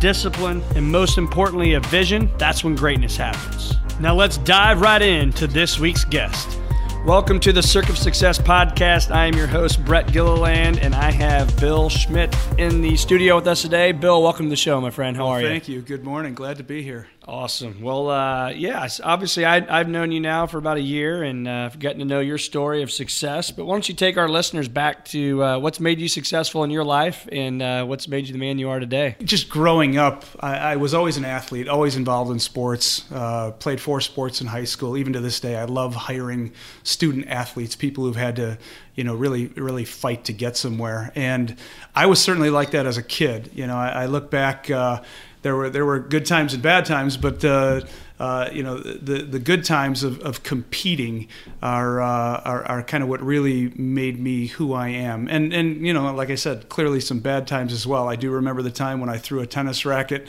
discipline, and most importantly, a vision, that's when greatness happens. Now, let's dive right into this week's guest. Welcome to the Circuit of Success podcast. I am your host, Brett Gilliland, and I have Bill Schmidt in the studio with us today. Bill, welcome to the show, my friend. How are you? Thank you. Good morning. Glad to be here. Awesome. Well, uh, yeah, obviously I, have known you now for about a year and uh, gotten to know your story of success. But why don't you take our listeners back to uh, what's made you successful in your life and uh, what's made you the man you are today? Just growing up, I, I was always an athlete, always involved in sports, uh, played four sports in high school. Even to this day, I love hiring student athletes, people who've had to you know really really fight to get somewhere and i was certainly like that as a kid you know i, I look back uh, there were there were good times and bad times, but uh, uh, you know the the good times of, of competing are, uh, are, are kind of what really made me who I am. And and you know, like I said, clearly some bad times as well. I do remember the time when I threw a tennis racket.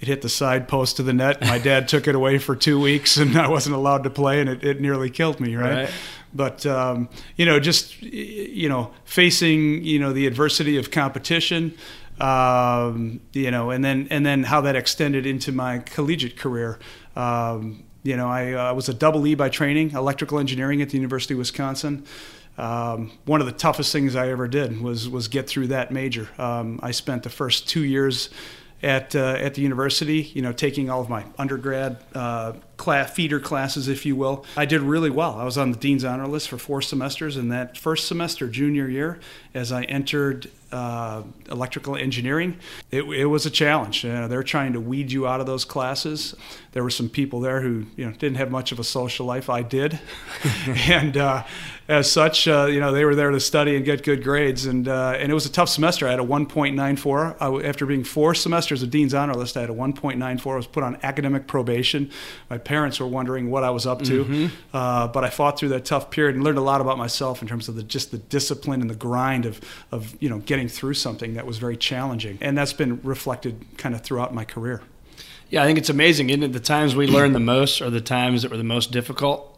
It hit the side post of the net. My dad took it away for two weeks, and I wasn't allowed to play, and it, it nearly killed me. Right. right but um, you know just you know facing you know the adversity of competition um, you know, and then and then how that extended into my collegiate career. Um, you know, I uh, was a double E by training, electrical engineering at the University of Wisconsin. Um, one of the toughest things I ever did was was get through that major. Um, I spent the first two years at uh, at the university, you know, taking all of my undergrad uh, class, feeder classes, if you will. I did really well. I was on the dean's honor list for four semesters, and that first semester, junior year, as I entered uh, electrical engineering, it, it, was a challenge. Uh, they're trying to weed you out of those classes. There were some people there who you know didn't have much of a social life. I did, and uh, as such, uh, you know they were there to study and get good grades. And uh, and it was a tough semester. I had a 1.94 after being four semesters of dean's honor list. I had a 1.94. I was put on academic probation. My parents were wondering what I was up to, mm-hmm. Uh, but I fought through that tough period and learned a lot about myself in terms of the just the discipline and the grind of of you know getting getting through something that was very challenging. And that's been reflected kind of throughout my career. Yeah, I think it's amazing, isn't it? The times we learn the most are the times that were the most difficult.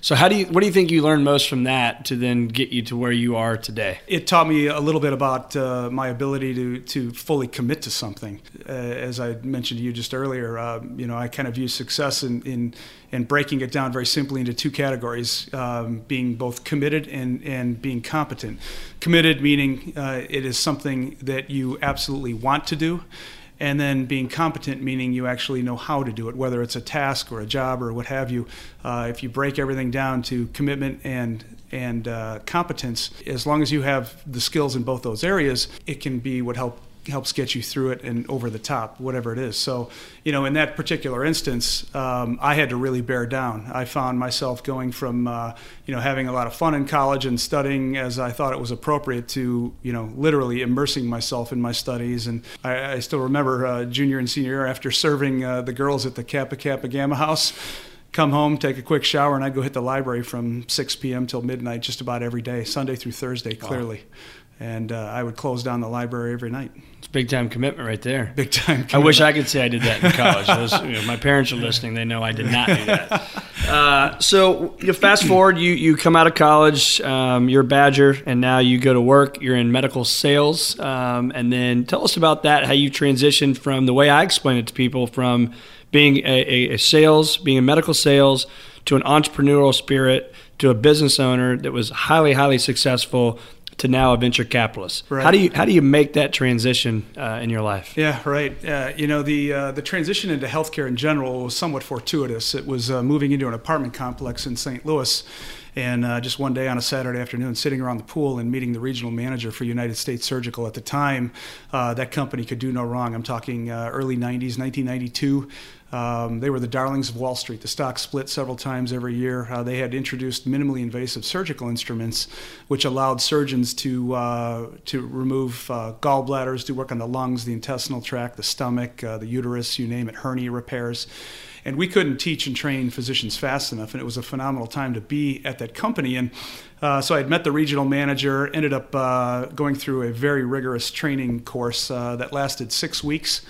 So how do you what do you think you learned most from that to then get you to where you are today? It taught me a little bit about uh, my ability to to fully commit to something. Uh, as I mentioned to you just earlier, uh, you know, I kind of view success in in, in breaking it down very simply into two categories: um, being both committed and and being competent. Committed meaning uh, it is something that you absolutely want to do and then being competent meaning you actually know how to do it whether it's a task or a job or what have you uh, if you break everything down to commitment and and uh, competence as long as you have the skills in both those areas it can be what help helps get you through it and over the top, whatever it is. So, you know, in that particular instance, um, I had to really bear down. I found myself going from, uh, you know, having a lot of fun in college and studying as I thought it was appropriate to, you know, literally immersing myself in my studies. And I, I still remember uh, junior and senior year after serving uh, the girls at the Kappa Kappa Gamma House come home, take a quick shower, and I'd go hit the library from 6 p.m. till midnight just about every day, Sunday through Thursday, clearly. Wow and uh, I would close down the library every night. It's big time commitment right there. Big time. Commitment. I wish I could say I did that in college. Those, you know, my parents are listening; they know I did not do that. Uh, so you fast forward, you you come out of college, um, you're a Badger, and now you go to work. You're in medical sales, um, and then tell us about that. How you transitioned from the way I explain it to people from being a, a sales, being a medical sales, to an entrepreneurial spirit, to a business owner that was highly highly successful to now a venture capitalist. Right. How do you how do you make that transition uh, in your life? Yeah, right. Uh, you know the uh, the transition into healthcare in general was somewhat fortuitous. It was uh, moving into an apartment complex in St. Louis. And uh, just one day on a Saturday afternoon, sitting around the pool and meeting the regional manager for United States Surgical at the time, uh, that company could do no wrong. I'm talking early 90s, 1992. Um, they were the darlings of Wall Street. The stock split several times every year. Uh, they had introduced minimally invasive surgical instruments, which allowed surgeons to uh, to remove uh, gallbladders, do work on the lungs, the intestinal tract, the stomach, uh, the uterus, you name it, hernia repairs. And we couldn't teach and train physicians fast enough, and it was a phenomenal time to be at that company. And uh, so I had met the regional manager, ended up uh, going through a very rigorous training course that lasted six weeks.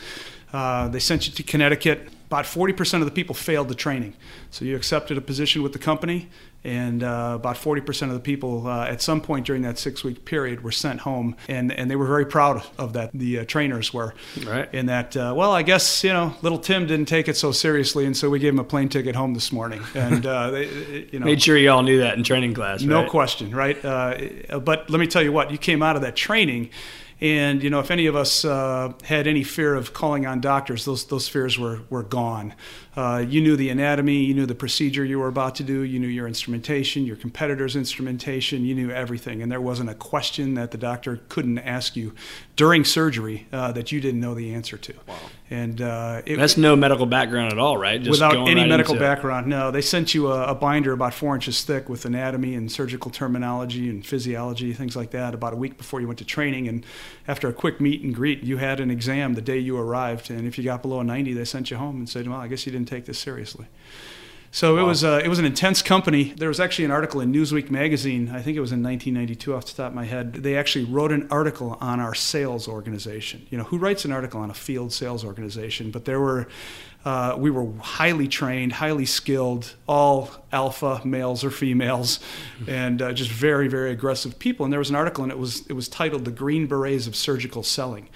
they sent you to Connecticut about 40% of the people failed the training. So you accepted a position with the company, and uh, about 40% of the people uh, at some point during that six week period were sent home. And, and they were very proud of that, the uh, trainers were. Right. In that, uh, well, I guess, you know, little Tim didn't take it so seriously, and so we gave him a plane ticket home this morning. And, uh, they, you know. Made sure you all knew that in training class. Right? No question, right? Uh, but let me tell you what, you came out of that training and you know, if any of us uh, had any fear of calling on doctors, those those fears were were gone. Uh, you knew the anatomy, you knew the procedure you were about to do, you knew your instrumentation, your competitor's instrumentation, you knew everything, and there wasn't a question that the doctor couldn't ask you during surgery uh, that you didn't know the answer to. Wow. And uh, it, that's no medical background at all, right? Just without any right medical background, no. They sent you a, a, binder about four inches thick with anatomy and surgical terminology and physiology, things like that, about a week before you went to training. And after a quick meet and greet, you had an exam the day you arrived. And if you got below a 90, they sent you home and said, "Well, I guess you didn't take this seriously." So wow. it was uh, it was an intense company. There was actually an article in Newsweek magazine. I think it was in 1992, off the top of my head. They actually wrote an article on our sales organization. You know, who writes an article on a field sales organization? But there were uh, we were highly trained, highly skilled, all alpha males or females, and uh, just very, very aggressive people. And there was an article, and it was it was titled "The Green Berets of Surgical Selling."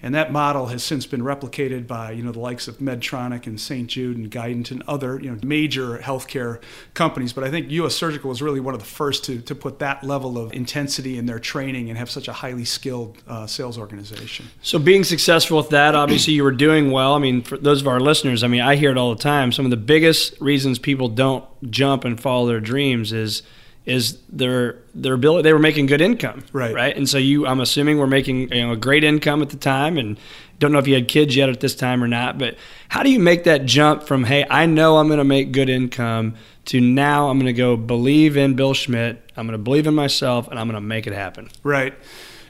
And that model has since been replicated by you know the likes of Medtronic and St. Jude and Guidant and other you know major healthcare companies. But I think U.S. Surgical was really one of the first to, to put that level of intensity in their training and have such a highly skilled uh, sales organization. So being successful with that, obviously you were doing well. I mean, for those of our listeners, I mean, I hear it all the time. Some of the biggest reasons people don't jump and follow their dreams is is their their ability they were making good income right. right? And so you i'm assuming we're making you know a great income at the time and don't know if you had kids yet at this time or not but how do you make that jump from hey i know i'm going to make good income to now i'm going to go believe in bill schmidt i'm going to believe in myself and i'm going to make it happen? Right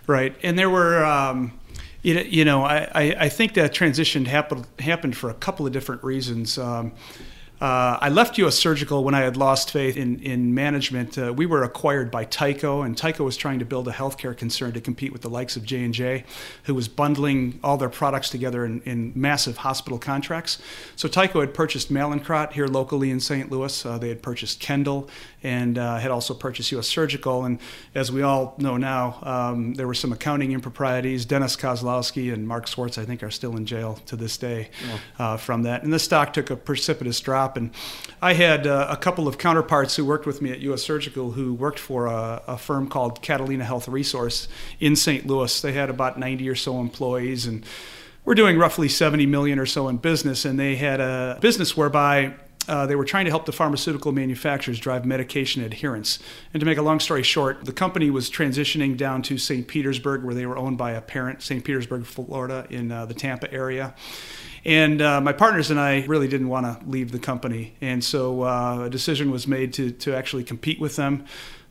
right. And there were um, you know, you know I, I think that transition happened happened for a couple of different reasons. Um, uh, I left U.S. Surgical when I had lost faith in, in management. Uh, we were acquired by Tyco, and Tyco was trying to build a healthcare concern to compete with the likes of J&J, who was bundling all their products together in, in massive hospital contracts. So Tyco had purchased Mallinckrodt here locally in St. Louis. Uh, they had purchased Kendall and uh, had also purchased U.S. Surgical. And as we all know now, um, there were some accounting improprieties. Dennis Kozlowski and Mark Swartz, I think, are still in jail to this day uh, from that. And the stock took a precipitous drop shop. And I had uh, a couple of counterparts who worked with me at U.S. Surgical who worked for a, a, firm called Catalina Health Resource in St. Louis. They had about 90 or so employees and we're doing roughly 70 million or so in business. And they had a business whereby uh, they were trying to help the pharmaceutical manufacturers drive medication adherence. And to make a long story short, the company was transitioning down to St. Petersburg, where they were owned by a parent, St. Petersburg, Florida, in uh, the Tampa area. And uh, my partners and I really didn't want to leave the company. And so uh, a decision was made to, to actually compete with them.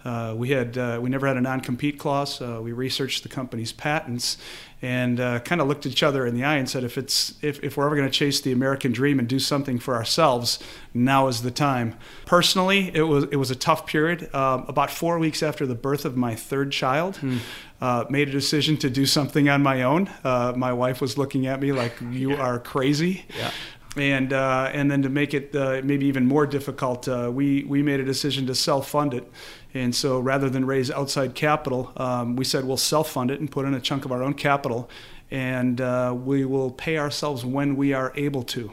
Uh, we had uh, we never had a non-compete clause. Uh, we researched the company's patents and uh, kind of looked at each other in the eye and said, if it's if, if we're ever going to chase the American dream and do something for ourselves, now is the time. Personally, it was it was a tough period. Um, about four weeks after the birth of my third child, hmm. uh, made a decision to do something on my own. Uh, my wife was looking at me like you yeah. are crazy. Yeah and uh, and then to make it uh, maybe even more difficult, uh, we we made a decision to self-fund it, and so rather than raise outside capital, um, we said we'll self-fund it and put in a chunk of our own capital, and uh, we will pay ourselves when we are able to.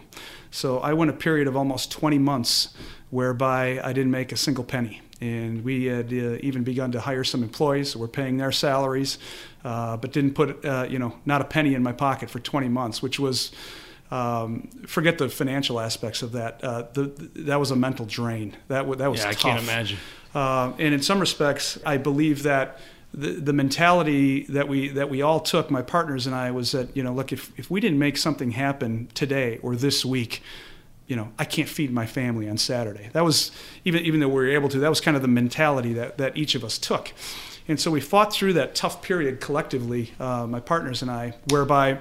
So I went a period of almost 20 months whereby I didn't make a single penny. And we had uh, even begun to hire some employees, so we're paying their salaries, uh, but didn't put, you know, not a penny in my pocket for 20 months, which was um, forget the financial aspects of that. Uh, the, the, that was a mental drain. That that was yeah, tough. I can't imagine. Uh, and in some respects, I believe that the, the mentality that we that we all took, my partners and I, was that you know, look, if if we didn't make something happen today or this week, you know, I can't feed my family on Saturday. That was even even though we were able to. That was kind of the mentality that that each of us took. And so we fought through that tough period collectively, uh, my partners and I, whereby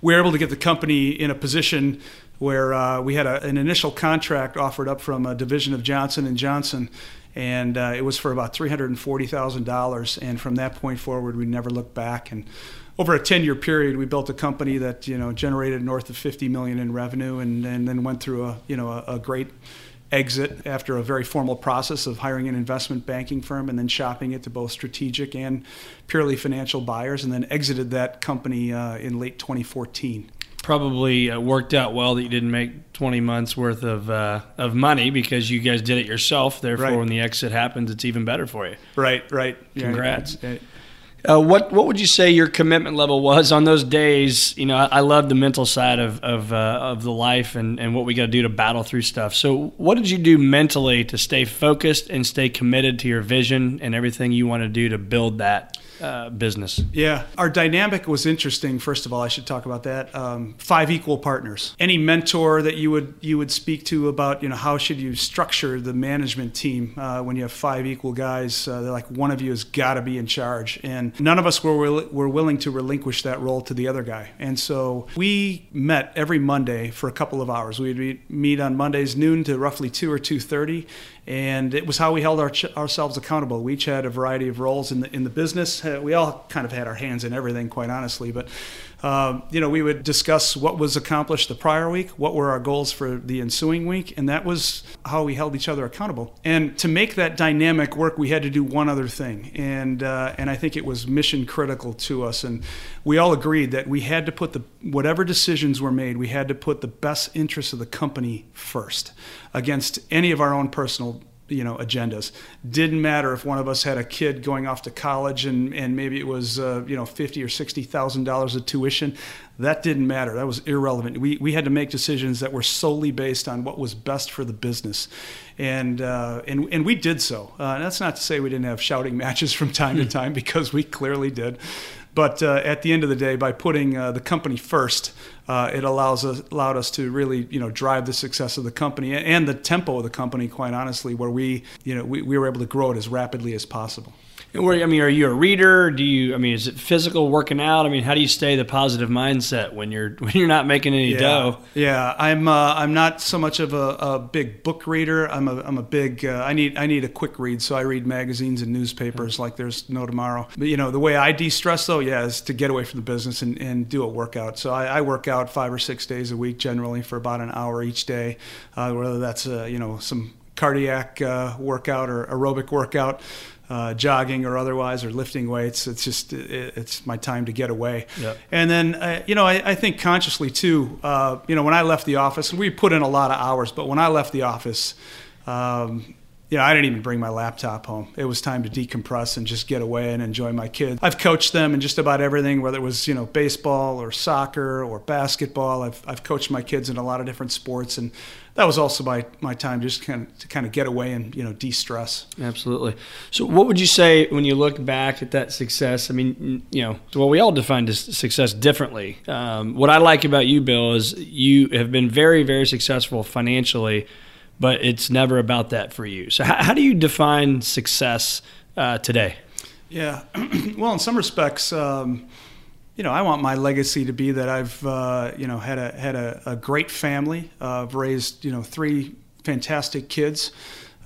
we were able to get the company in a position where uh, we had a, an initial contract offered up from a division of Johnson and Johnson, and uh, it was for about three hundred and forty thousand dollars. And from that point forward, we never looked back. And over a 10 year period, we built a company that you know generated north of 50 million in revenue, and, and then went through a you know a, a great exit after a very formal process of hiring an investment banking firm and then shopping it to both strategic and purely financial buyers, and then exited that company uh, in late 2014 probably uh, worked out well that you didn't make 20 months worth of uh, of money because you guys did it yourself. Therefore, Right. when the exit happens, it's even better for you. Right, right. Yeah, Congrats. yeah. Uh, what what would you say your commitment level was on those days? You know, I, I love the mental side of of, uh, of the life and, and what we got to do to battle through stuff. So, what did you do mentally to stay focused and stay committed to your vision and everything you want to do to build that uh, business? Yeah, our dynamic was interesting. First of all, I should talk about that. Um, five equal partners. Any mentor that you would you would speak to about you know how should you structure the management team uh, when you have five equal guys? Uh, they're like one of you has got to be in charge, and none of us were were willing to relinquish that role to the other guy. And so we met every Monday for a couple of hours. We'd meet on Mondays noon to roughly two or two thirty, and it was how we held our, ourselves accountable. We each had a variety of roles in the in the business. Uh, We all kind of had our hands in everything, quite honestly. But um, you know, we would discuss what was accomplished the prior week, what were our goals for the ensuing week, and that was how we held each other accountable. And to make that dynamic work, we had to do one other thing, and uh, and I think it was mission critical to us. And we all agreed that we had to put the whatever decisions were made, we had to put the best interests of the company first against any of our own personal you know agendas. Didn't matter if one of us had a kid going off to college and and maybe it was uh, you know 50 or 60 thousand dollars of tuition. That didn't matter. That was irrelevant. We we had to make decisions that were solely based on what was best for the business. And uh, and and we did so. Uh, that's not to say we didn't have shouting matches from time to time because we clearly did. But uh, at the end of the day, by putting uh, the company first, uh, it allows us allowed us to really you know drive the success of the company and the tempo of the company. Quite honestly, where we you know we, we were able to grow it as rapidly as possible. And where, I mean, are you a reader? Do you? I mean, is it physical working out? I mean, how do you stay the positive mindset when you're when you're not making any Yeah, dough? yeah. I'm uh, I'm not so much of a, a big book reader. I'm a I'm a big uh, I need I need a quick read, so I read magazines and newspapers like there's no tomorrow. But you know the way I de-stress though, yeah, is to get away from the business and, and do a workout. So I, I work out five or six days a week generally for about an hour each day, uh, whether that's uh, you know some cardiac uh, workout or aerobic workout. Uh, jogging or otherwise, or lifting weights. It's just it, it's my time to get away. Yep. And then, uh, you know, I, I think consciously too, uh, you know, when I left the office, we put in a lot of hours, but when I left the office, um, you know, I didn't even bring my laptop home. It was time to decompress and just get away and enjoy my kids. I've coached them in just about everything, whether it was, you know, baseball or soccer or basketball. I've, I've coached my kids in a lot of different sports. And that was also my, my time just kind of, to kind of get away and, you know, de-stress. Absolutely. So, what would you say when you look back at that success? I mean, you know, well, we all define success differently. Um, what I like about you, Bill, is you have been very, very successful financially, but it's never about that for you. So, how, how do you define success uh, today? Yeah. well, in some respects, um, you know, I want my legacy to be that I've, uh, you know, had a had a, a great family. Uh, I've raised, you know, three fantastic kids.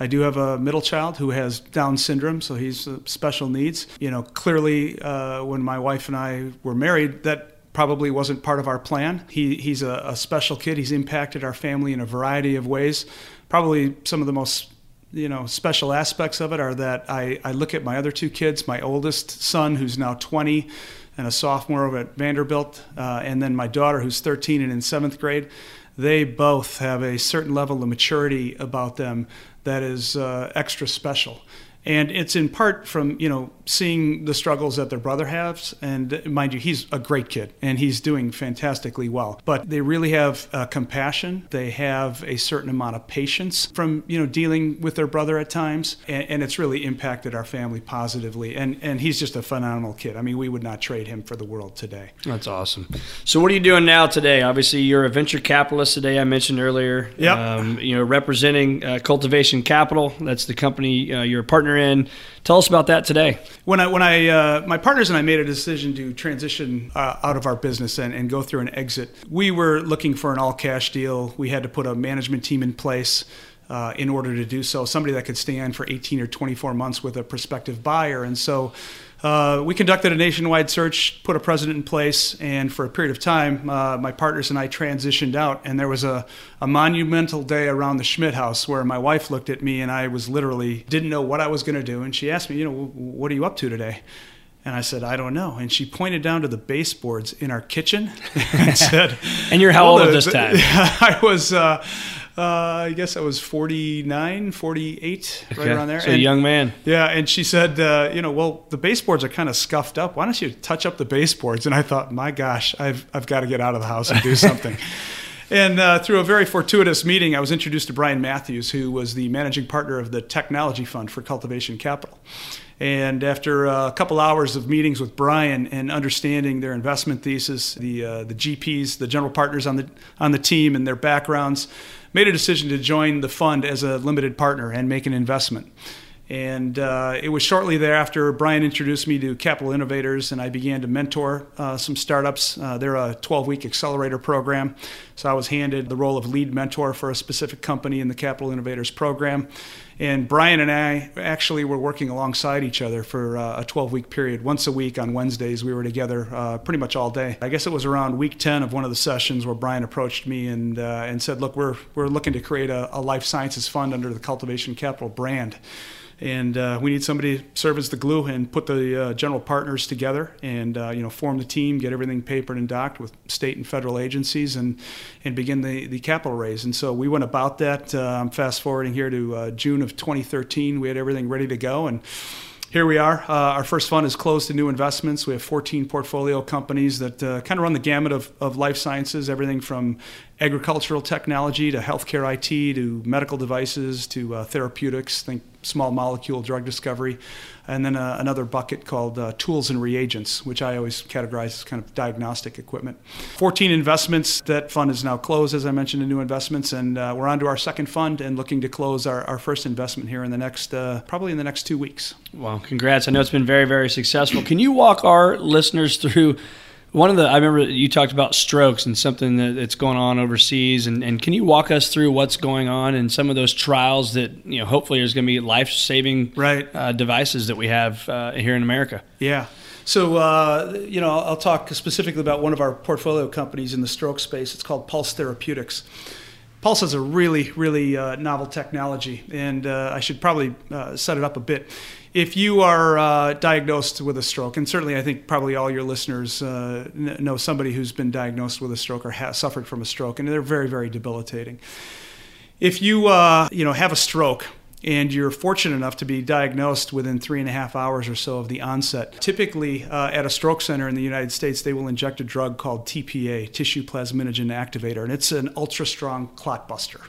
I do have a middle child who has Down syndrome, so he's uh, special needs. You know, clearly, uh, when my wife and I were married, that probably wasn't part of our plan. He, he's a, a special kid. He's impacted our family in a variety of ways. Probably some of the most you know special aspects of it are that I, I look at my other two kids my oldest son who's now 20 and a sophomore over at vanderbilt uh, and then my daughter who's 13 and in seventh grade. They both have a certain level of maturity about them that is uh, extra special and it's in part from you know seeing the struggles that their brother has. And mind you he's a great kid and he's doing fantastically well. But they really have uh, compassion. They have a certain amount of patience from you know dealing with their brother at times. And, and it's really impacted our family positively. And and he's just a phenomenal kid. I mean we would not trade him for the world today. That's awesome. So what are you doing now today? Obviously you're a venture capitalist today i mentioned earlier. Yep. Um, you know representing uh, cultivation capital. That's the company uh, you're a partner in Tell us about that today. When I, when I, uh, my partners and I made a decision to transition uh, out of our business and, and go through an exit, we were looking for an all cash deal. We had to put a management team in place. Uh, in order to do so, somebody that could stand for 18 or 24 months with a prospective buyer. And so uh, we conducted a nationwide search, put a president in place, and for a period of time, uh, my partners and I transitioned out. And there was a, a monumental day around the Schmidt house where my wife looked at me and I was literally didn't know what I was going to do. And she asked me, you know, what are you up to today? And I said, I don't know. And she pointed down to the baseboards in our kitchen and said, And you're how old at this time? I was, uh, uh, I guess I was 49, 48, right around there. So and, a young man. Yeah, and she said, uh, you know, well, the baseboards are kind of scuffed up. Why don't you touch up the baseboards? And I thought, my gosh, I've, I've got to get out of the house and do something. And uh, through a very fortuitous meeting, I was introduced to Brian Matthews, who was the managing partner of the Technology Fund for Cultivation Capital. And after a couple hours of meetings with Brian and understanding their investment thesis, the uh, the GPs, the general partners on the on the team, and their backgrounds, made a decision to join the fund as a limited partner and make an investment. And uh, it was shortly thereafter Brian introduced me to Capital Innovators, and I began to mentor uh, some startups. Uh, they're a 12 week accelerator program. So I was handed the role of lead mentor for a specific company in the Capital Innovators program. And Brian and I actually were working alongside each other for uh, a 12 week period. Once a week on Wednesdays, we were together uh, pretty much all day. I guess it was around week 10 of one of the sessions where Brian approached me and, uh, and said, Look, we're, we're looking to create a, a life sciences fund under the Cultivation Capital brand and uh, we need somebody to serve as the glue and put the uh, general partners together and uh, you know form the team, get everything papered and docked with state and federal agencies, and and begin the, the capital raise. And so we went about that. Uh, fast forwarding here to uh, June of 2013. We had everything ready to go and here we are. Uh, our first fund is closed to new investments. We have 14 portfolio companies that kind of run the gamut of, of life sciences, everything from agricultural technology to healthcare IT to medical devices to therapeutics, think small molecule drug discovery, and then uh, another bucket called uh, tools and reagents, which I always categorize as kind of diagnostic equipment. 14 investments. That fund is now closed, as I mentioned, in new investments, and uh, we're on to our second fund and looking to close our, our first investment here in the next, uh, probably in the next two weeks. Well, congrats. I know it's been very, very successful. Can you walk our listeners through? One of the I remember you talked about strokes and something that, that's going on overseas, and, and can you walk us through what's going on and some of those trials that you know hopefully there's going to be life saving right. uh, devices that we have uh, here in America. Yeah. So, uh, you know, I'll talk specifically about one of our portfolio companies in the stroke space. It's called Pulse Therapeutics. Pulse is a really, really uh, novel technology, and uh, I should probably uh, set it up a bit if you are uh, diagnosed with a stroke, and certainly I think probably all your listeners uh, know somebody who's been diagnosed with a stroke or has suffered from a stroke, and they're very, very debilitating. If you, uh, you know, have a stroke and you're fortunate enough to be diagnosed within three and a half hours or so of the onset, typically uh, at a stroke center in the United States, they will inject a drug called TPA, tissue plasminogen activator, and it's an ultra strong clot buster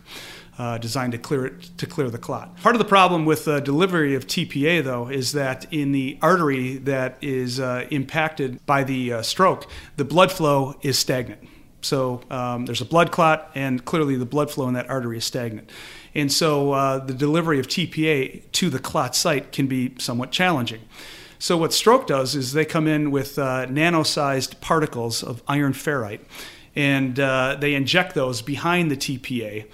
uh, designed to clear it to clear the clot. Part of the problem with uh, delivery of TPA, though, is that in the artery that is uh, impacted by the uh, stroke, the blood flow is stagnant. So um, there's a blood clot, and clearly the blood flow in that artery is stagnant. And so uh, the delivery of TPA to the clot site can be somewhat challenging. So what stroke does is they come in with uh, nano-sized particles of iron ferrite, and they inject those behind the TPA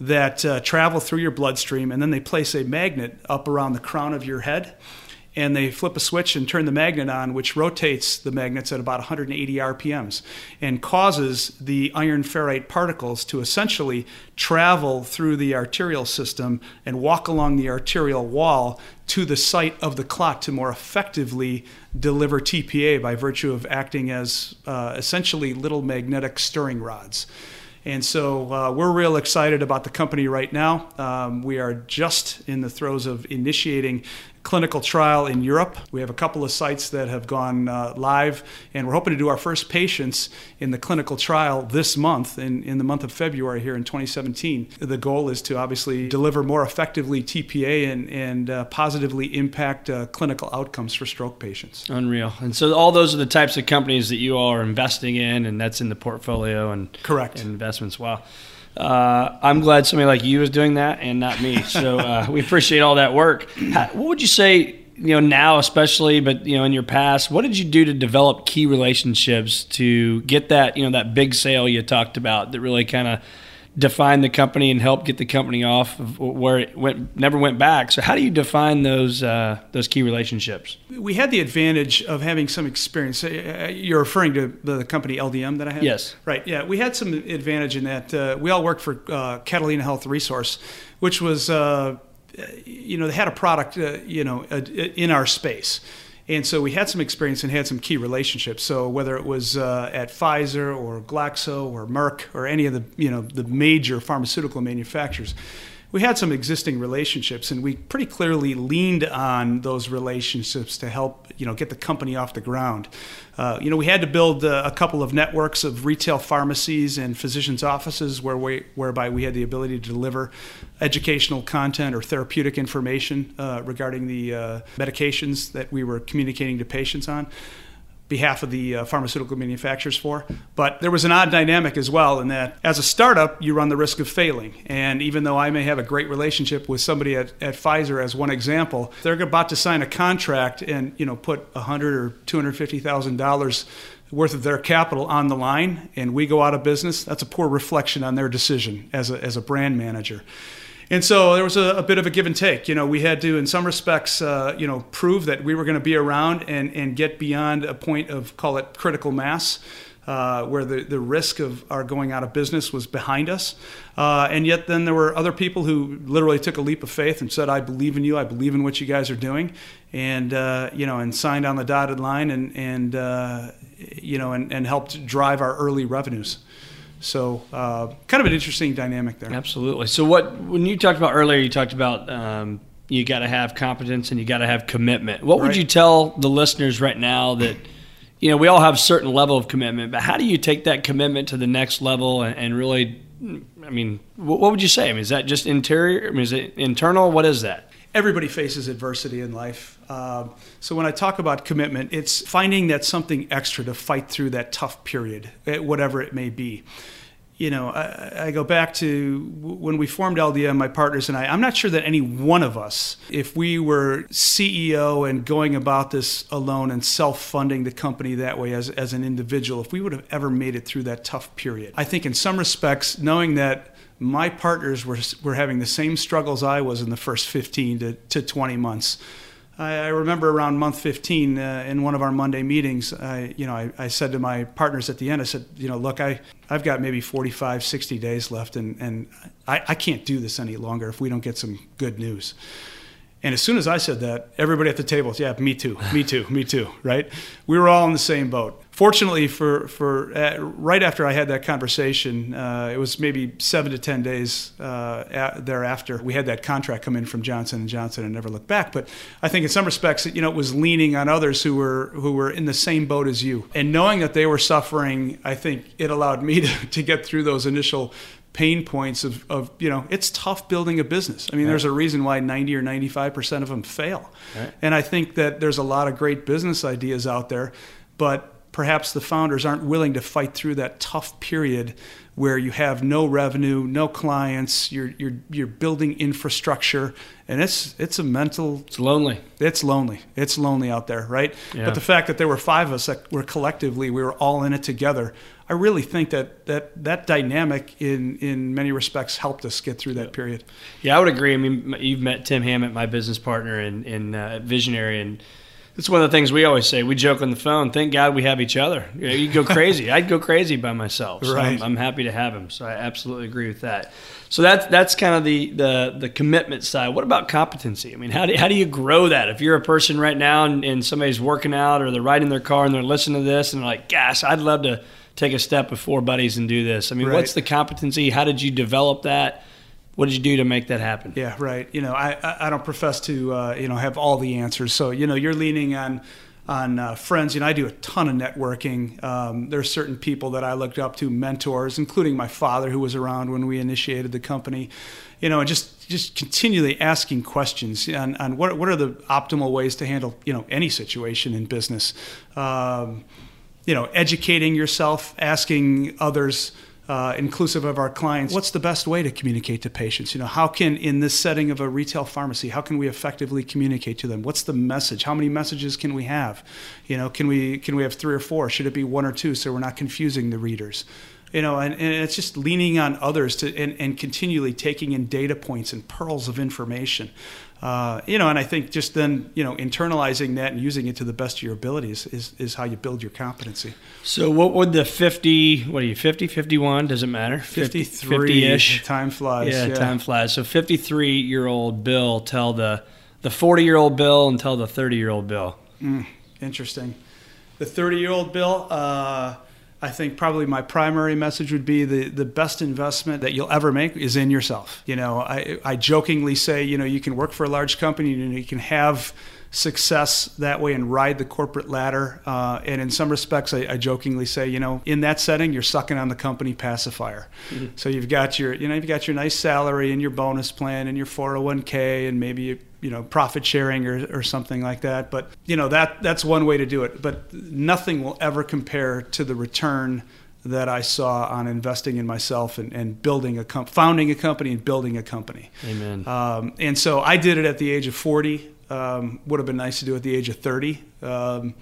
that uh, travel through your bloodstream, and then they place a magnet up around the crown of your head. And they flip a switch and turn the magnet on, which rotates the magnets at about 180 RPMs and causes the iron ferrite particles to essentially travel through the arterial system and walk along the arterial wall to the site of the clot to more effectively deliver TPA by virtue of acting as uh, essentially little magnetic stirring rods. And so uh, we're real excited about the company right now. Um, we are just in the throes of initiating clinical trial in Europe. We have a couple of sites that have gone uh, live, and we're hoping to do our first patients in the clinical trial this month, in, in the month of February here in 2017. The goal is to obviously deliver more effectively TPA and, and uh, positively impact uh, clinical outcomes for stroke patients. Unreal. And so all those are the types of companies that you all are investing in, and that's in the portfolio and correct and investments. Wow. Uh, I'm glad somebody like you is doing that and not me. So uh, we appreciate all that work. What would you say, you know, now especially, but you know, in your past, what did you do to develop key relationships to get that, you know, that big sale you talked about that really kind of define the company and help get the company off of where it went never went back. So how do you define those uh, those key relationships? We had the advantage of having some experience. Uh, uh, you're referring to the company LDM that I had. Yes. Right. Yeah, we had some advantage in that uh, we all worked for uh, Catalina Health Resource, which was uh, you know they had a product you know in our space and so we had some experience and had some key relationships. So whether it was uh, at Pfizer or Glaxo or Merck or any of the you know the major pharmaceutical manufacturers, we had some existing relationships, and we pretty clearly leaned on those relationships to help you know get the company off the ground. Uh, you know, we had to build uh, a couple of networks of retail pharmacies and physicians' offices where we, whereby we had the ability to deliver educational content or therapeutic information uh, regarding the uh, medications that we were communicating to patients on behalf of the uh, pharmaceutical manufacturers for. But there was an odd dynamic as well in that as a startup, you run the risk of failing. And even though I may have a great relationship with somebody at, at Pfizer as one example, they're about to sign a contract and you know put a hundred or two hundred fifty thousand dollars worth of their capital on the line and we go out of business, that's a poor reflection on their decision as a, as a brand manager. And so there was a, a, bit of a give and take. You know, we had to, in some respects, uh, you know, prove that we were going to be around and, and get beyond a point of, call it critical mass, uh, where the, the risk of our going out of business was behind us. Uh, and yet then there were other people who literally took a leap of faith and said, I believe in you. I believe in what you guys are doing. And, uh, you know, and signed on the dotted line and, and uh, you know, and, and helped drive our early revenues. So, uh, kind of an interesting dynamic there. Absolutely. So, what when you talked about earlier, you talked about um, you got to have competence and you got to have commitment. What would you tell the listeners right now that you know we all have a certain level of commitment, but how do you take that commitment to the next level and, and really? I mean, what, what would you say? I mean, is that just interior? I mean, is it internal? What is that? Everybody faces adversity in life. Uh, so when I talk about commitment, it's finding that something extra to fight through that tough period, eh, whatever it may be. You know, I, I, go back to when we formed LDM, my partners and I. I'm not sure that any one of us, if we were CEO and going about this alone and self funding the company that way as, as an individual, if we would have ever made it through that tough period. I think in some respects, knowing that my partners were, were having the same struggles I was in the first 15 to, to 20 months. I, I remember around month 15 uh, in one of our Monday meetings, I, you know, I, I, said to my partners at the end, I said, you know, look, I, I've got maybe 45, 60 days left, and, and I, I can't do this any longer if we don't get some good news. And as soon as I said that, everybody at the table, yeah, me too, me too, me too, right? We were all in the same boat. Fortunately, for for uh, right after I had that conversation, uh, it was maybe seven to ten days uh, thereafter. We had that contract come in from Johnson and Johnson and never looked back. But I think in some respects, you know, it was leaning on others who were who were in the same boat as you, and knowing that they were suffering, I think it allowed me to, to get through those initial pain points of, of you know it's tough building a business i mean right. there's a reason why 90 or 95% of them fail right. and i think that there's a lot of great business ideas out there but perhaps the founders aren't willing to fight through that tough period where you have no revenue, no clients, you're you're you're building infrastructure and it's it's a mental It's lonely. It's lonely. It's lonely out there, right? Yeah. But the fact that there were five of us that were collectively we were all in it together, I really think that that that dynamic in in many respects helped us get through that period. Yeah, I would agree. I mean, you've met Tim Hammett, my business partner and in uh, Visionary and it's one of the things we always say. We joke on the phone. Thank God we have each other. You, know, you go crazy. I'd go crazy by myself. So right. I'm, I'm, happy to have him. So I absolutely agree with that. So that's that's kind of the the the commitment side. What about competency? I mean, how do how do you grow that? If you're a person right now and, and somebody's working out or they're riding their car and they're listening to this and they're like, "Gosh, I'd love to take a step before buddies and do this." I mean, right. what's the competency? How did you develop that? What did you do to make that happen? Yeah, right. You know, I I, don't profess to uh, you know have all the answers. So you know, you're leaning on on uh, friends. You know, I do a ton of networking. Um, there are certain people that I looked up to, mentors, including my father, who was around when we initiated the company. You know, and just just continually asking questions on, on what what are the optimal ways to handle you know any situation in business. Um, you know, educating yourself, asking others uh, inclusive of our clients, what's the best way to communicate to patients? You know, how can, in this setting of a retail pharmacy, how can we effectively communicate to them? What's the message? How many messages can we have? You know, can we can we have three or four? Should it be one or two so we're not confusing the readers? You know, and, and it's just leaning on others to and, and continually taking in data points and pearls of information. Uh, you know, and I think just then, you know, internalizing that and using it to the best of your abilities is, is how you build your competency. So, what would the 50, what are you, 50, 51? Does it matter? 53 ish. Time flies. Yeah, yeah, time flies. So, 53 year old Bill tell the the 40 year old Bill and tell the 30 year old Bill. Mm, interesting. The 30 year old Bill, uh, I think probably my primary message would be the, the best investment that you'll ever make is in yourself. You know, I, I jokingly say, you know, you can work for a large company and you can have success that way and ride the corporate ladder. Uh, and in some respects, I, I, jokingly say, you know, in that setting, you're sucking on the company pacifier. Mm-hmm. So you've got your, you know, you've got your nice salary and your bonus plan and your 401k and maybe you, know profit sharing or, or something like that. But you know that that's one way to do it. But nothing will ever compare to the return that I saw on investing in myself and, and building a comp- founding a company and building a company. Amen. Um, and so I did it at the age of 40. Um, would have been nice to do it at the age of 30. Um,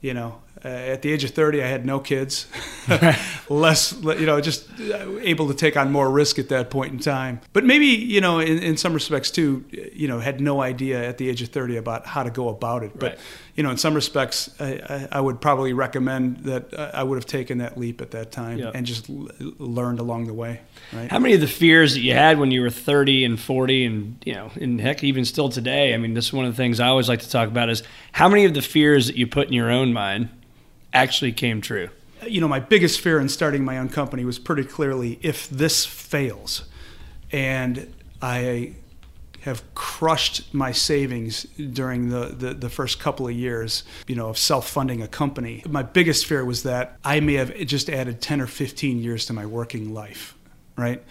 you know, uh, at the age of 30, I had no kids, less, you know, just uh, able to take on more risk at that point in time. But maybe, you know, in, in some respects too, you know, had no idea at the age of 30 about how to go about it. But, right. you know, in some respects, I, I, would probably recommend that I would have taken that leap at that time yep. and just l- learned along the way. Right? How many of the fears that you had when you were 30 and 40 and, you know, and heck, even still today, I mean, this is one of the things I always like to talk about is how many of the fears that you put in your own mind actually came true? You know, my biggest fear in starting my own company was pretty clearly if this fails and I have crushed my savings during the, the, the, first couple of years, you know, of self-funding a company. My biggest fear was that I may have just added 10 or 15 years to my working life, right?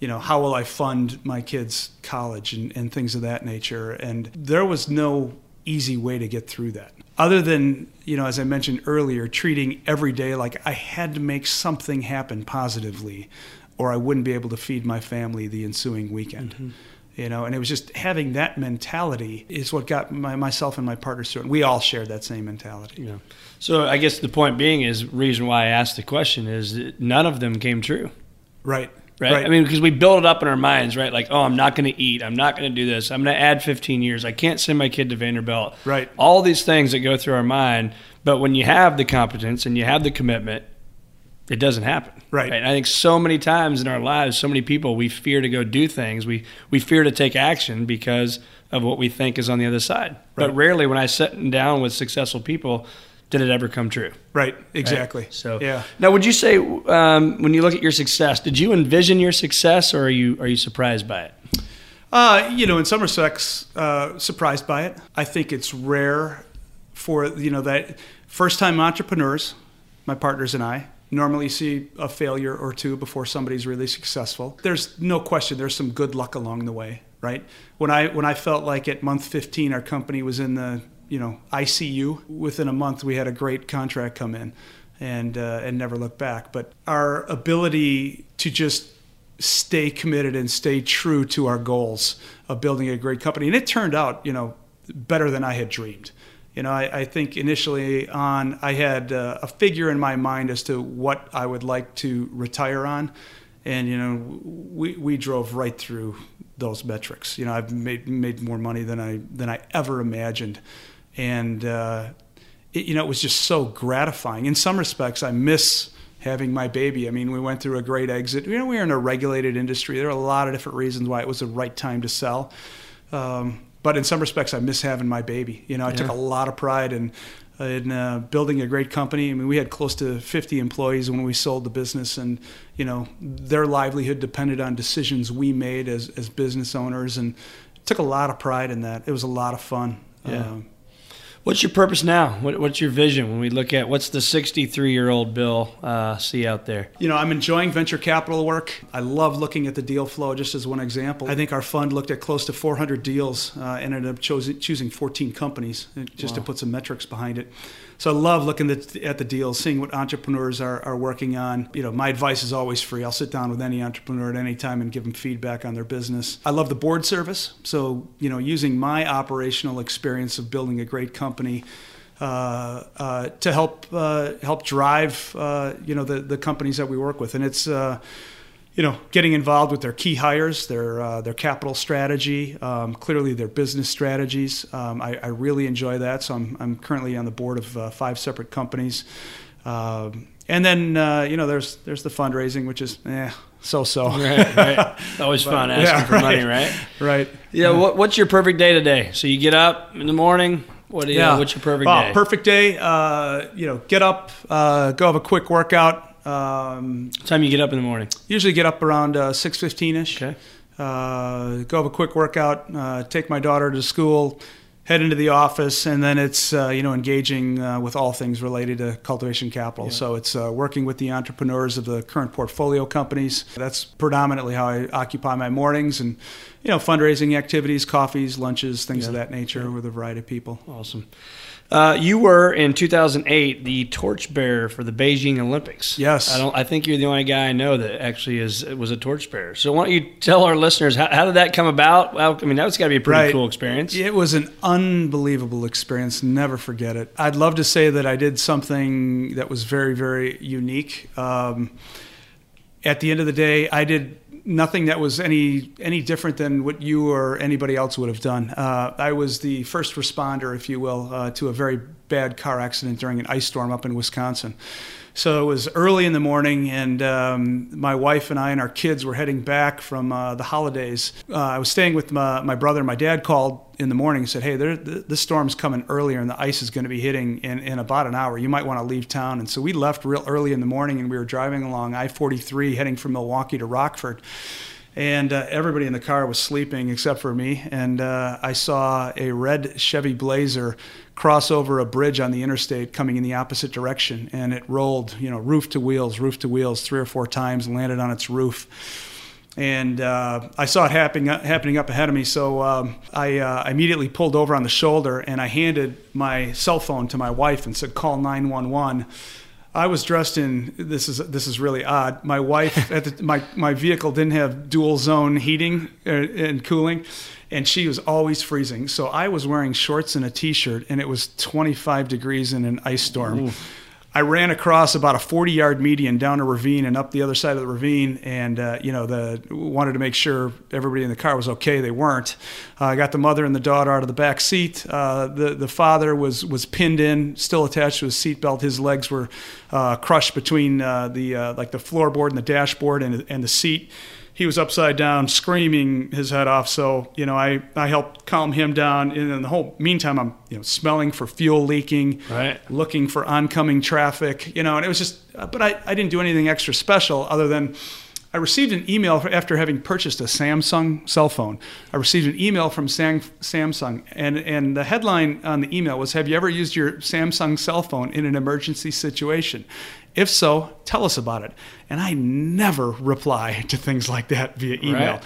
You know, how will I fund my kids' college and, and things of that nature? And there was no easy way to get through that other than you know as i mentioned earlier treating every day like i had to make something happen positively or i wouldn't be able to feed my family the ensuing weekend. Mm-hmm. you know and it was just having that mentality is what got my, myself and my partners through it we all shared that same mentality. Yeah. So i guess the point being is reason why i asked the question is none of them came true. Right Right? right? I mean, because we build it up in our minds, right? Like, oh, I'm not going to eat. I'm not going to do this. I'm going to add 15 years. I can't send my kid to Vanderbilt. Right. All these things that go through our mind. But when you have the competence and you have the commitment, it doesn't happen. Right. right. I think so many times in our lives, so many people, we fear to go do things. We, we fear to take action because of what we think is on the other side. Right. But rarely, when I sit down with successful people, did it ever come true? Right, exactly. Right? So yeah. Now, would you say um, when you look at your success, did you envision your success, or are you are you surprised by it? Uh, you know, in some respects, uh, surprised by it. I think it's rare for you know that first time entrepreneurs, my partners and I, normally see a failure or two before somebody's really successful. There's no question. There's some good luck along the way, right? When I when I felt like at month 15 our company was in the you know ICU. Within a month, we had a great contract come in, and uh, and never look back. But our ability to just stay committed and stay true to our goals of building a great company, and it turned out, you know, better than I had dreamed. You know, I, I think initially on, I had uh, a figure in my mind as to what I would like to retire on, and you know, we we drove right through those metrics. You know, I've made made more money than I than I ever imagined and uh, it, you know it was just so gratifying. In some respects, I miss having my baby. I mean, we went through a great exit. You know, we are in a regulated industry. There are a lot of different reasons why it was the right time to sell. Um, but in some respects, I miss having my baby. You know, I yeah. took a lot of pride in in uh, building a great company. I mean, we had close to 50 employees when we sold the business, and you know, their livelihood depended on decisions we made as as business owners, and took a lot of pride in that. It was a lot of fun. Yeah. Um, What's your purpose now? What, what's your vision when we look at what's the 63 year old Bill uh, see out there? You know, I'm enjoying venture capital work. I love looking at the deal flow, just as one example. I think our fund looked at close to 400 deals uh, and ended up choosing 14 companies just wow. to put some metrics behind it. So I love looking at, the deals, seeing what entrepreneurs are, are working on. You know, my advice is always free. I'll sit down with any entrepreneur at any time and give them feedback on their business. I love the board service. So, you know, using my operational experience of building a great company uh, uh, to help uh, help drive uh, you know the, the companies that we work with, and it's uh, you know, getting involved with their key hires, their uh, their capital strategy, um, clearly their business strategies. Um, I, I, really enjoy that. So I'm, I'm currently on the board of uh, five separate companies. Um, and then uh, you know, there's there's the fundraising, which is eh, so so. Right, right. Always but, fun asking yeah, for right, money, right? Right. Yeah. What, what's your perfect day today? So you get up in the morning. What do you, yeah. What's your perfect oh, day? Perfect day. Uh, you know, get up, uh, go have a quick workout. Um, time you get up in the morning? Usually get up around uh, six fifteen ish. Okay. Uh, go have a quick workout. Uh, take my daughter to school. Head into the office, and then it's uh, you know engaging uh, with all things related to cultivation capital. Yeah. So it's uh, working with the entrepreneurs of the current portfolio companies. That's predominantly how I occupy my mornings, and you know fundraising activities, coffees, lunches, things yeah. of that nature yeah. with a variety of people. Awesome. Uh, you were in 2008 the torchbearer for the Beijing Olympics. Yes, I don't. I think you're the only guy I know that actually is was a torchbearer. So why don't you tell our listeners how, how did that come about? Well, I mean, that's got to be a pretty right. cool experience. It was an unbelievable experience. Never forget it. I'd love to say that I did something that was very, very unique. Um, at the end of the day, I did nothing that was any any different than what you or anybody else would have done. Uh, I was the first responder, if you will, uh, to a very bad car accident during an ice storm up in Wisconsin. So it was early in the morning, and um, my wife and I and our kids were heading back from uh, the holidays. Uh, I was staying with my, my, brother. My dad called in the morning and said, Hey, there, this storm's coming earlier, and the ice is going to be hitting in, in about an hour. You might want to leave town. And so we left real early in the morning, and we were driving along I 43 heading from Milwaukee to Rockford and uh, everybody in the car was sleeping except for me. And uh, I saw a red Chevy Blazer cross over a bridge on the interstate coming in the opposite direction, and it rolled, you know, roof to wheels, roof to wheels, three or four times, and landed on its roof. And uh, I saw it happening happening up ahead of me, so um, I uh, immediately pulled over on the shoulder and I handed my cell phone to my wife and said, "Call 911." I was dressed in this is this is really odd. My wife at the, my my vehicle didn't have dual zone heating uh, and cooling, and she was always freezing. So I was wearing shorts and a t-shirt, and it was 25 degrees in an ice storm. I ran across about a 40 yard median down a ravine and up the other side of the ravine, and uh, you know the wanted to make sure everybody in the car was okay. They weren't. Uh, I got the mother and the daughter out of the back seat. Uh, the the father was was pinned in, still attached to his seatbelt. His legs were uh, crushed between uh, the uh, like the floorboard and the dashboard and and the seat he was upside down, screaming his head off. So you know, I, I helped calm him down. And in the whole meantime, I'm you know smelling for fuel leaking, right. looking for oncoming traffic. You know, and it was just, but I, I didn't do anything extra special other than. I received an email after having purchased a Samsung cell phone. I received an email from Sam, Samsung, and, and the headline on the email was Have you ever used your Samsung cell phone in an emergency situation? If so, tell us about it. And I never reply to things like that via email. Right.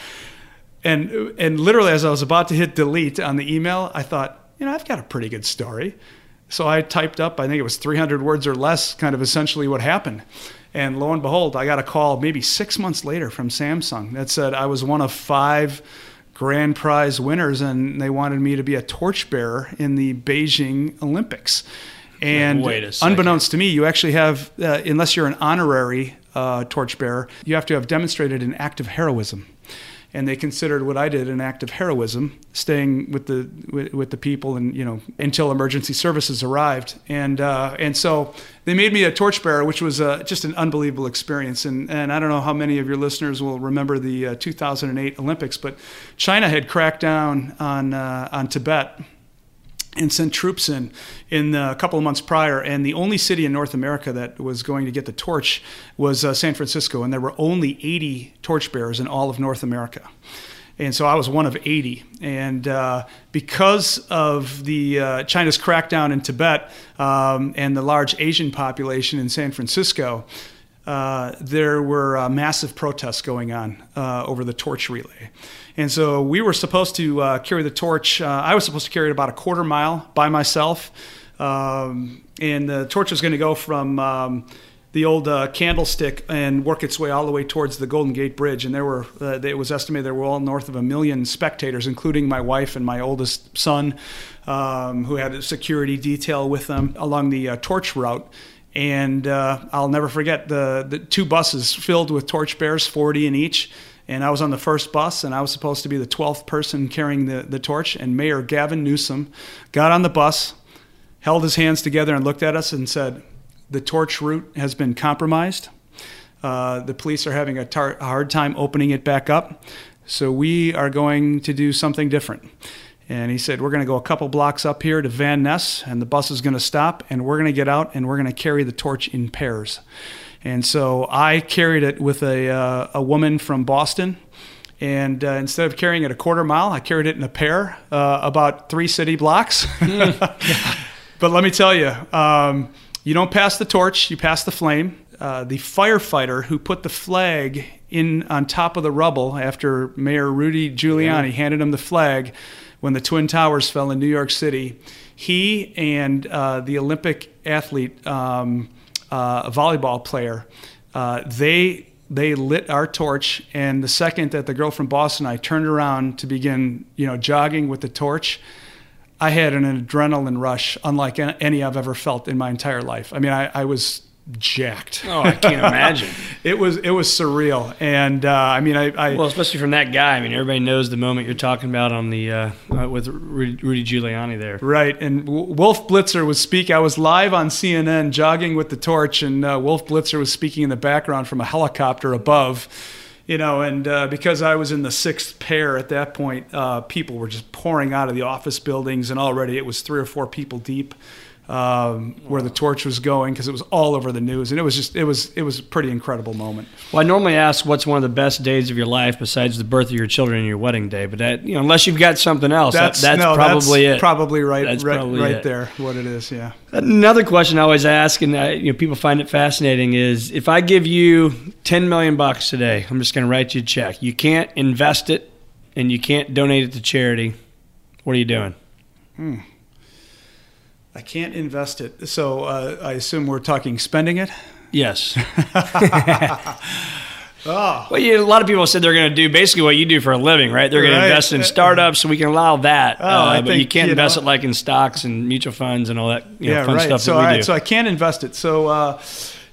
And and literally as I was about to hit delete on the email, I thought, you know, I've got a pretty good story. So I typed up, I think it was 300 words or less, kind of essentially what happened. And lo and behold, I got a call maybe six months later from Samsung that said I was one of five grand prize winners and they wanted me to be a torchbearer in the Beijing Olympics. And unbeknownst to me, you actually have, uh, unless you're an honorary uh, torchbearer, you have to have demonstrated an act of heroism. And they considered what I did an act of heroism, staying with the with, with the people, and you know until emergency services arrived. And uh, and so they made me a torchbearer, which was uh, just an unbelievable experience. And and I don't know how many of your listeners will remember the uh, 2008 Olympics, but China had cracked down on uh, on Tibet and sent troops in in a couple of months prior. And the only city in North America that was going to get the torch was uh, San Francisco, and there were only 80 torchbearers in all of North America. And so I was one of 80. And uh, because of the uh, China's crackdown in Tibet um, and the large Asian population in San Francisco, uh, there were uh, massive protests going on uh, over the torch relay. And so we were supposed to uh, carry the torch. Uh, I was supposed to carry it about a quarter mile by myself. Um, and the torch was going to go from um, the old uh, candlestick and work its way all the way towards the Golden Gate Bridge. And there were, uh, it was estimated there were all north of a million spectators, including my wife and my oldest son, um, who had a security detail with them along the uh, torch route. And uh, I'll never forget the, the two buses filled with torchbearers, 40 in each and I was on the first bus, and I was supposed to be the 12th person carrying the, the torch. And Mayor Gavin Newsom got on the bus, held his hands together, and looked at us and said, The torch route has been compromised. Uh, the police are having a tar- hard time opening it back up. So we are going to do something different. And he said, We're going to go a couple blocks up here to Van Ness, and the bus is going to stop, and we're going to get out, and we're going to carry the torch in pairs. And so I carried it with a, uh, a woman from Boston. And uh, instead of carrying it a quarter mile, I carried it in a pair, uh, about three city blocks. but let me tell you, um, you don't pass the torch, you pass the flame. Uh, the firefighter who put the flag in on top of the rubble after Mayor Rudy Giuliani yeah. handed him the flag when the Twin Towers fell in New York City, he and uh, the Olympic athlete. Um, uh, a volleyball player. Uh, they they lit our torch, and the second that the girl from Boston and I turned around to begin, you know, jogging with the torch, I had an adrenaline rush unlike any I've ever felt in my entire life. I mean, I, I was jacked. Oh, I can't imagine. it was it was surreal, and uh, I mean, I, I, well, especially from that guy. I mean, everybody knows the moment you're talking about on the uh, uh, with Rudy Giuliani there, right? And Wolf Blitzer was speaking. I was live on CNN, jogging with the torch, and uh, Wolf Blitzer was speaking in the background from a helicopter above. You know, and uh, because I was in the sixth pair at that point, uh, people were just pouring out of the office buildings, and already it was three or four people deep um, where the torch was going because it was all over the news, and it was just it was it was a pretty incredible moment. Well, I normally ask what's one of the best days of your life besides the birth of your children and your wedding day, but that you know unless you've got something else, that's, that, that's no, probably that's it. Probably right, that's right, probably right there. What it is, yeah. Another question I always ask, and I, you know people find it fascinating, is if I give you ten million bucks today, I'm just going to write you a check. You can't invest it, and you can't donate it to charity. What are you doing? Hmm. I can't invest it. So uh, I assume we're talking spending it? Yes. oh. Well, yeah, a lot of people said they're going to do basically what you do for a living, right? They're going right. to invest in startups, so we can allow that. Oh, uh, but think, you can't you invest know, it like in stocks and mutual funds and all that you know, yeah, fun right. stuff so, that we right, do. So I can't invest it. So, uh,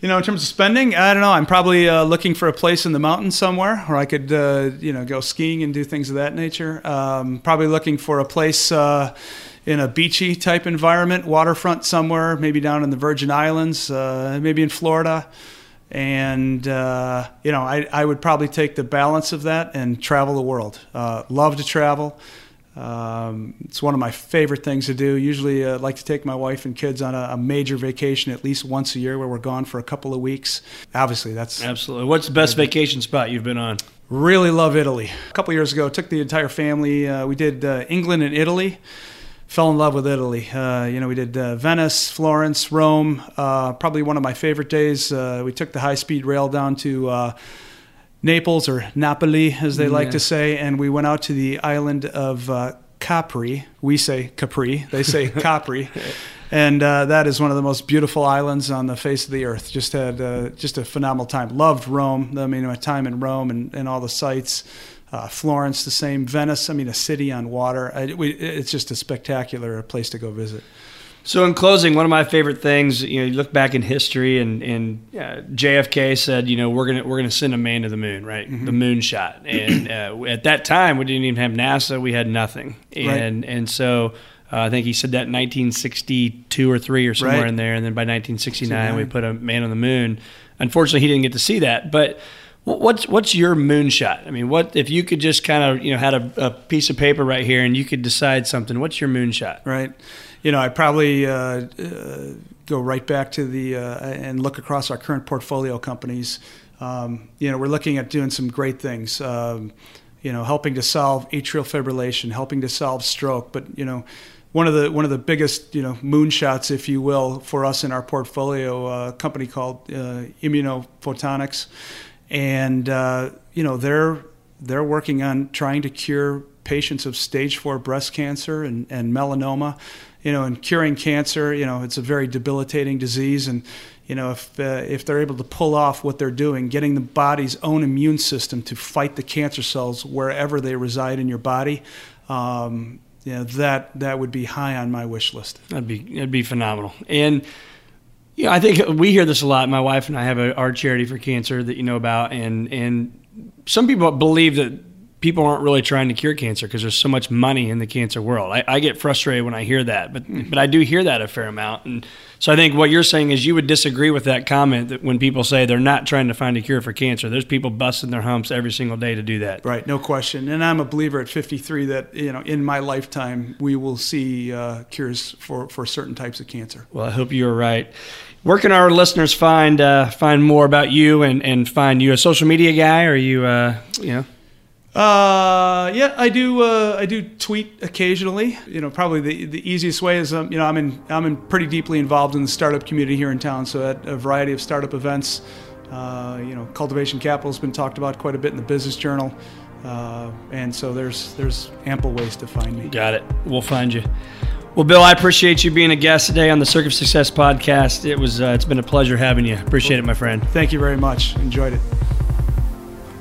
you know, in terms of spending, I don't know. I'm probably uh, looking for a place in the mountains somewhere where I could, uh, you know, go skiing and do things of that nature. Um, probably looking for a place uh, in a beachy type environment, waterfront somewhere, maybe down in the Virgin Islands, uh, maybe in Florida. And, uh, you know, I, I would probably take the balance of that and travel the world. Uh, love to travel. Um, it's one of my favorite things to do. Usually, I uh, like to take my wife and kids on a, a, major vacation at least once a year where we're gone for a couple of weeks. Obviously, that's. Absolutely. What's the best vacation spot you've been on? Really love Italy. A couple years ago, took the entire family. Uh, we did uh, England and Italy fell in love with Italy. Uh, you know, we did uh, Venice, Florence, Rome. Uh, probably one of my favorite days. Uh, we took the high-speed rail down to uh, Naples or Napoli, as they yeah. like to say, and we went out to the island of uh, Capri. We say Capri. They say Capri. And that is one of the most beautiful islands on the face of the earth. Just had just a phenomenal time. Loved Rome. I mean, my time in Rome and, and all the sights. Uh, Florence, the same. Venice, I mean, a city on water. I, we, it's just a spectacular place to go visit. So, in closing, one of my favorite things, you know, you look back in history, and, and uh, JFK said, you know, we're gonna we're gonna send a man to the moon, right? Mm-hmm. The moonshot. And uh, at that time, we didn't even have NASA; we had nothing. And right. and so. Uh, I think he said that in 1962 or three or somewhere right. in there, and then by 1969 we put a man on the moon. Unfortunately, he didn't get to see that, but What's what's your moonshot? I mean, what if you could just kind of you know had a, a, piece of paper right here and you could decide something? What's your moonshot? Right. you know, I'd probably uh, uh, go right back to the uh, and look across our current portfolio companies. Um, you know, we're looking at doing some great things. Um, you know, helping to solve atrial fibrillation, helping to solve stroke, but you know one of the one of the biggest you know moonshots, if you will, for us in our portfolio, uh, a company called uh, Immunophotonics, and uh, you know they're they're working on trying to cure patients of stage four breast cancer and, and melanoma. You know, and curing cancer, you know, it's a very debilitating disease, and you know, if uh, if they're able to pull off what they're doing, getting the body's own immune system to fight the cancer cells wherever they reside in your body, um, you know, that that would be high on my wish list. That'd be that'd be phenomenal. And know, I think we hear this a lot. My wife and I have a, our charity for cancer that you know about, and and some people believe that people aren't really trying to cure cancer because there's so much money in the cancer world. I, I, get frustrated when I hear that, but but I do hear that a fair amount. And so I think what you're saying is you would disagree with that comment that when people say they're not trying to find a cure for cancer, there's people busting their humps every single day to do that. Right, no question. And I'm a believer at 53 that you know in my lifetime we will see uh, cures for for certain types of cancer. Well, I hope you're right. Where can our listeners find uh, find more about you and, and find you a social media guy? Or are you uh, you know? Uh, yeah, I do. Uh, I do tweet occasionally. You know, probably the, the easiest way is um, you know I'm in I'm in pretty deeply involved in the startup community here in town. So at a variety of startup events, uh, you know, cultivation capital has been talked about quite a bit in the Business Journal, uh, and so there's there's ample ways to find me. Got it. We'll find you. Well, Bill, I appreciate you being a guest today on the Circuit of Success podcast. It was uh, it's been a pleasure having you. Appreciate it, my friend. Thank you very much. Enjoyed it.